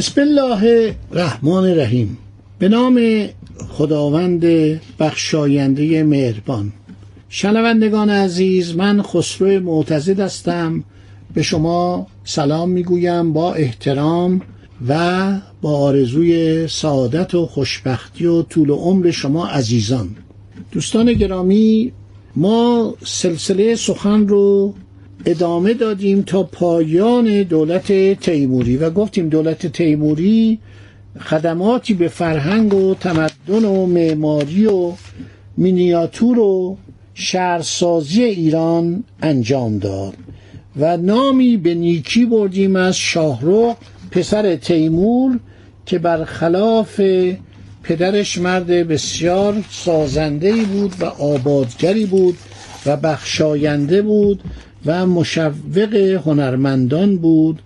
بسم الله الرحمن الرحیم. به نام خداوند بخشاینده مهربان. شنوندگان عزیز من خسرو معتزد هستم. به شما سلام می‌گویم با احترام و با آرزوی سعادت و خوشبختی و طول عمر شما عزیزان. دوستان گرامی ما سلسله سخن رو ادامه دادیم تا پایان دولت تیموری و گفتیم دولت تیموری خدماتی به فرهنگ و تمدن و معماری و مینیاتور و شهرسازی ایران انجام داد و نامی به نیکی بردیم از شاهرخ پسر تیمور که برخلاف پدرش مرد بسیار سازنده بود و آبادگری بود و بخشاینده بود و مشوق هنرمندان بود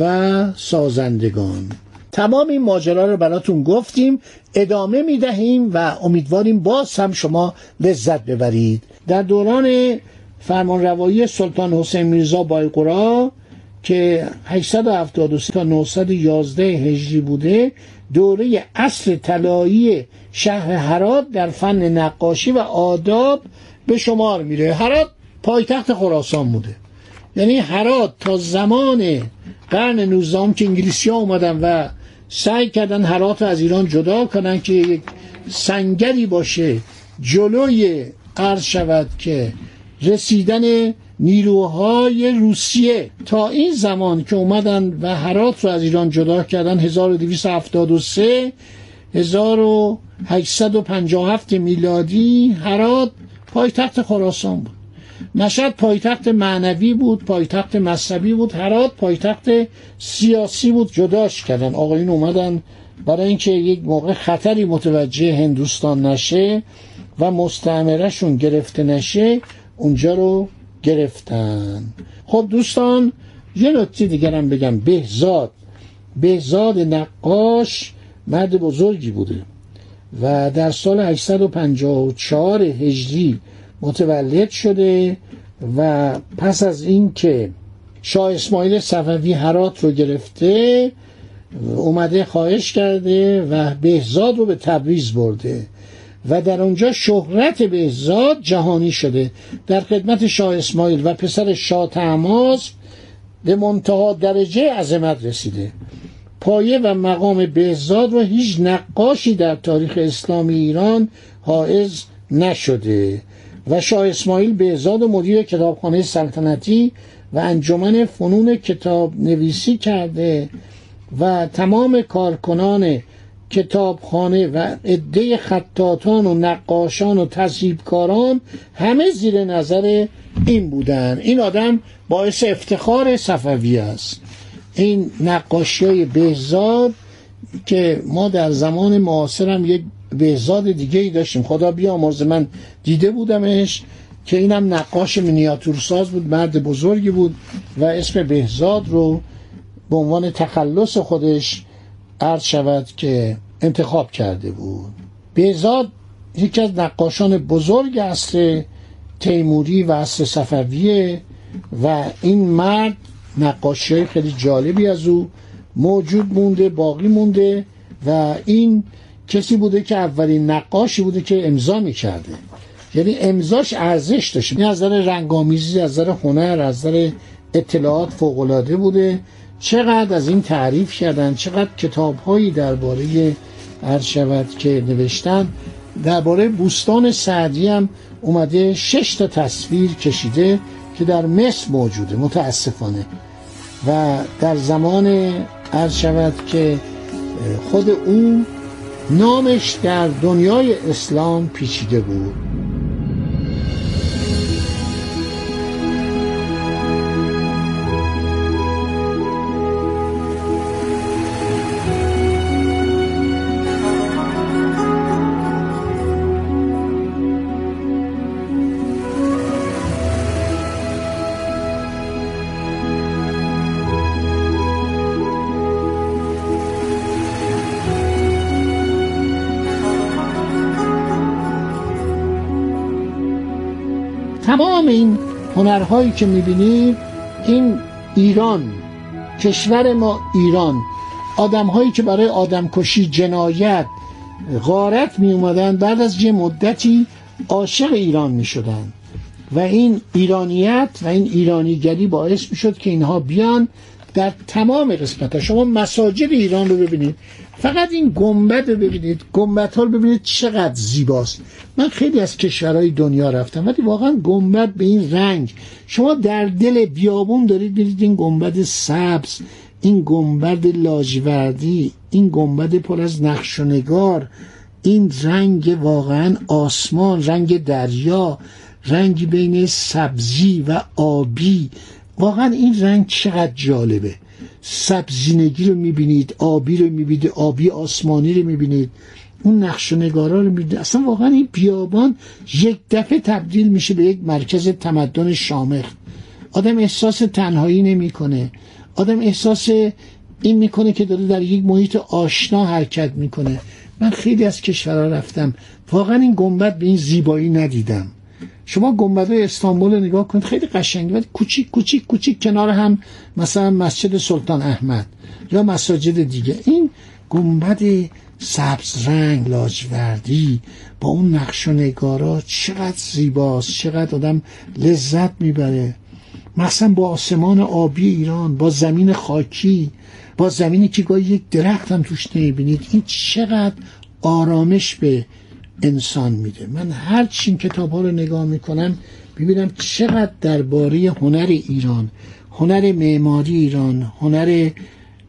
و سازندگان. تمام این ماجرا رو براتون گفتیم ادامه می‌دهیم و امیدواریم باز هم شما لذت ببرید. در دوران فرمانروایی سلطان حسین میرزا بایقرا که 873 تا 911 هجری بوده دوره اصل طلایی شهر هرات در فن نقاشی و آداب به شمار میره. هرات پایتخت خراسان بوده. یعنی هرات تا زمان قرن 19 که انگلیسی ها اومدن و سعی کردن هرات رو از ایران جدا کنن که یک سنگری باشه جلوی عرض شود که رسیدن نیروهای روسیه تا این زمان که اومدن و هرات رو از ایران جدا کردن 1273 1857 میلادی هرات پایتخت خراسان بود. مشهد پایتخت معنوی بود پایتخت مذهبی بود. هرات پایتخت سیاسی بود جداش کردن. آقایون اومدن برای اینکه یک موقع خطری متوجه هندوستان نشه و مستعمرهشون گرفته نشه اونجا رو گرفتن. خب دوستان یه نکته دیگرم بگم. بهزاد. بهزاد نقاش مرد بزرگی بوده. و در سال 854 هجری متولد شده و پس از اینکه شاه اسماعیل صفوی هرات رو گرفته اومده خواهش کرده و بهزاد رو به تبریز برده و در اونجا شهرت بهزاد جهانی شده. در خدمت شاه اسماعیل و پسر شاه تماز به منتها درجه عظمت رسیده. پایه و مقام بهزاد رو هیچ نقاشی در تاریخ اسلامی ایران حائز نشده و شاه اسماعیل بهزاد و مدیر کتابخانه سلطنتی و انجمن فنون کتاب نویسی کرده و تمام کارکنان کتابخانه و عده خطاطان و نقاشان و تصیبکاران همه زیر نظر این بودن. این آدم باعث افتخار صفوی است. این نقاشی های بهزاد که ما در زمان معاصرم یک بهزاد دیگه ای داشتیم. خدا بیامرز من دیده بودمش که اینم نقاش مینیاتورساز بود مرد بزرگی بود و اسم بهزاد رو به عنوان تخلص خودش عرض شود که انتخاب کرده بود. بهزاد یکی از نقاشان بزرگ اصر تیموری و اصر صفویه و این مرد نقاشی خیلی جالبی از او موجود مونده باقی مونده و این کسی بوده که اولین نقاشی بوده که امضا می‌کرده. یعنی امضاش ارزش داشته یعنی از نظر رنگامیزی از نظر هنر از نظر اطلاعات فوقالعاده بوده. چقدر از این تعریف کردن چقدر کتاب هایی درباره هر شود که نوشتن. درباره بوستان سعدی هم اومده شش تا تصویر کشیده که در مصر موجوده متاسفانه. و در زمان عرض شود که خود اون نامش در دنیای اسلام پیچیده بود. تمام این هنرهایی که می‌بینید این ایران کشور ما ایران آدمهایی که برای آدمکشی جنایت غارت می اومدن بعد از یه مدتی عاشق ایران می شدن و این ایرانیت و این ایرانیگری باعث می که اینها بیان در تمام قسمت ها شما مساجد ایران رو ببینید. فقط این گنبد رو ببینید. گنبد ها رو ببینید چقدر زیباست. من خیلی از کشورهای دنیا رفتم ولی واقعا گنبد به این رنگ. شما در دل بیابون دارید ببینید این گنبد سبز این گنبد لاجوردی این گنبد پر از نقش و نگار. این رنگ واقعا آسمان رنگ دریا رنگی بین سبزی و آبی. واقعا این رنگ چقدر جالبه. سبزینگی رو می‌بینید آبی رو می‌بینید آبی آسمانی رو می‌بینید. اون نقش و نگارا رو می‌بینید. اصلا واقعا این بیابان یک دفعه تبدیل میشه به یک مرکز تمدن شامخ. آدم احساس تنهایی نمی‌کنه. آدم احساس این می‌کنه که داره در یک محیط آشنا حرکت می‌کنه. من خیلی از کشورها رفتم. واقعا این گنبد به این زیبایی ندیدم. شما گنبدهای استانبول رو نگاه کنید خیلی قشنگه ولی کوچیک کوچیک کوچیک کنار هم مثلا مسجد سلطان احمد یا مساجد دیگه. این گنبد سبز رنگ لاجوردی با اون نقش و نگارا چقدر زیباست چقدر آدم لذت می‌بره. مثلا با آسمان آبی ایران با زمین خاکی با زمینی که گاهی یک درخت هم توش نمی‌بینید. این چقدر آرامش به انسان میده. من هر چین کتاب ها رو نگاه می‌کنم ببینم چقدر درباره هنر ایران هنر معماری ایران هنر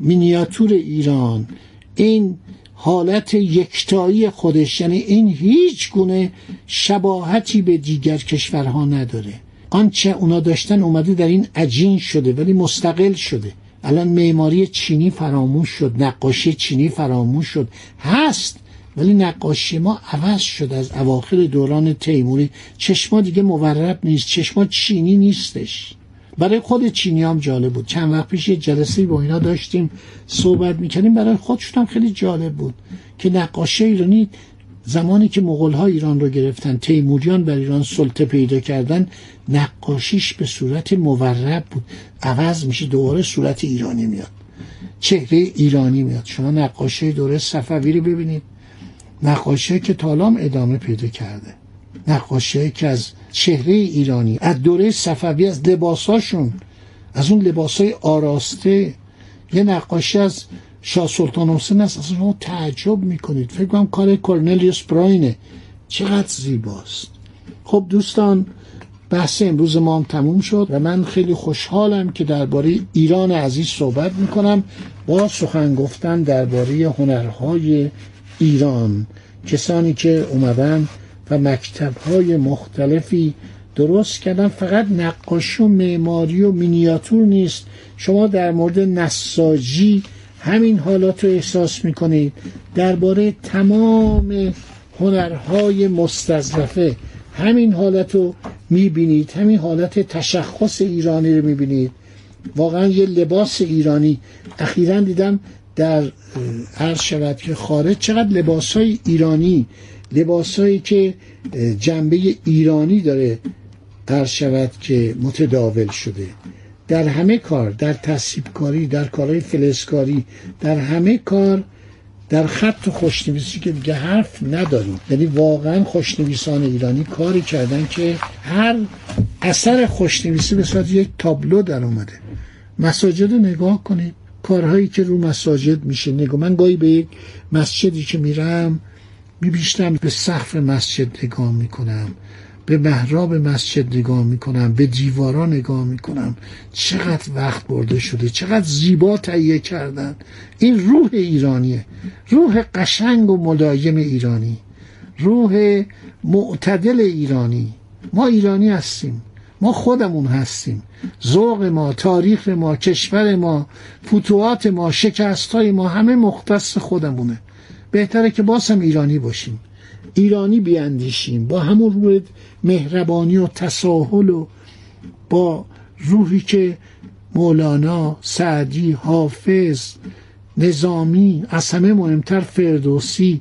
مینیاتور ایران این حالت یکتایی خودش یعنی این هیچ گونه شباهتی به دیگر کشورها نداره. آنچه اونا داشتن اومده در این عجین شده ولی مستقل شده. الان معماری چینی فراموش شد نقاشی چینی فراموش شد. هست. ولی نقاشی ما عوض شد از اواخر دوران تیموری. چشما دیگه مورب نیست چشما چینی نیستش. برای خود چینی هم جالب بود. چند وقت پیش یه جلسه با اینا داشتیم صحبت می‌کنیم برای خودشون هم خیلی جالب بود که نقاشی ایرانی زمانی که مغول ها ایران رو گرفتن تیموریان بر ایران سلطه پیدا کردن نقاشیش به صورت مورب بود. عوض میشه دوباره صورت ایرانی میاد. چهره ایرانی میاد. شما نقاشی دوره صفوی رو ببینید. نقاشی که تالام ادامه پیدا کرده. نقاشی که از چهره ایرانی از دوره صفوی از لباساشون از اون لباسای آراسته. یه نقاشی از شاه سلطان حسین است. اصلا شما تعجب می‌کنید. فکر کنم کار کورنلیوس براینه. چقدر زیباست. خب دوستان بحث امروز ما هم تموم شد و من خیلی خوشحالم که درباره ایران عزیز صحبت می‌کنم. با سخن گفتن درباره هنرهای ایران. کسانی که اومدن و مکتبهای مختلفی درست کردن فقط نقاشی و معماری و مینیاتور نیست. شما در مورد نساجی همین حالات رو احساس می‌کنید. درباره تمام هنرهای مستظرفه همین حالت رو می‌بینید. همین حالت تشخص ایرانی رو می‌بینید. واقعا یه لباس ایرانی. اخیرا دیدم در عرض شود که خارج چقدر لباس های ایرانی لباس هایی که جنبه ایرانی داره عرض شود که متداول شده. در همه کار در تصیب کاری در کارهای فلزکاری در همه کار در خط خوشنویسی که دیگه حرف نداریم. یعنی واقعا خوشنویسان ایرانی کاری کردن که هر اثر خوشنویسی به صورت یک تابلو در اومده. مساجد رو نگاه کنید. کارهایی که رو مساجد میشه. نگاه من گاهی به یک مسجدی که میرم میبیشتم به سقف مسجد نگاه می‌کنم. به محراب مسجد نگاه می‌کنم. به دیوارا نگاه می‌کنم. چقدر وقت برده شده. چقدر زیبا تهیه کردن. این روح ایرانیه. روح قشنگ و ملایم ایرانی. روح معتدل ایرانی. ما ایرانی هستیم. ما خودمون هستیم. ذوق ما تاریخ ما کشور ما فتوحات ما شکست های ما همه مختص خودمونه. بهتره که باز ایرانی باشیم. ایرانی بیاندیشیم. با همون روح مهربانی و تساهل و با روحی که مولانا سعدی حافظ نظامی از همه مهمتر فردوسی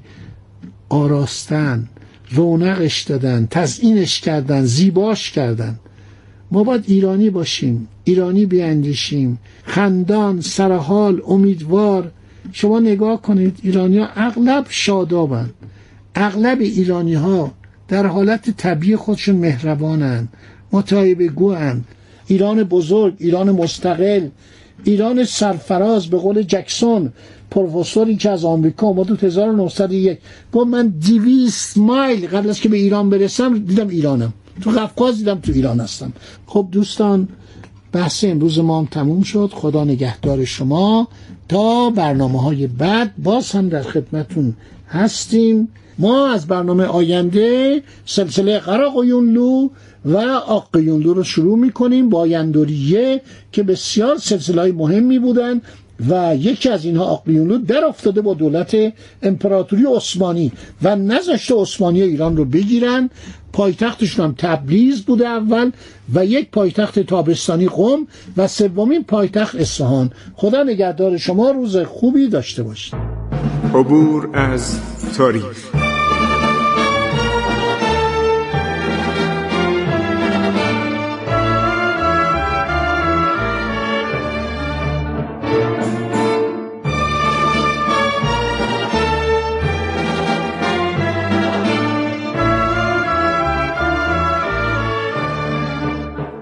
آراستن رونقش دادن تزئینش کردن زیباش کردن. ما باید ایرانی باشیم ایرانی بیاندیشیم. خندان سرحال امیدوار. شما نگاه کنید ایرانی ها اغلب شادابن. اغلب ایرانی ها در حالت طبیعی خودشون مهربانن متعایب گوهن. ایران بزرگ ایران مستقل ایران سرفراز. به قول جکسون پروفسوری که از آمریکا اومد تو 1901 گفت من 200 مایل قبل از که به ایران برسم دیدم ایرانم. تو قفقاز دیدم تو ایران هستم. خب دوستان بحث امروز ما هم تموم شد. خدا نگهدار شما. تا برنامه های بعد باز هم در خدمتون هستیم. ما از برنامه آینده سلسله قرق و یونلو و آق یونلو رو شروع می‌کنیم با یندوریه که بسیار سلسله های مهمی بودن. و یکی از اینها آقلیونلو در افتاده با دولت امپراتوری عثمانی و نذاشته عثمانی ایران رو بگیرن. پایتختشون هم تبریز بوده اول و یک پایتخت تابستانی قم و سومین پایتخت اصفهان. خدا نگهدار شما روز خوبی داشته باشید. عبور از تاریخ.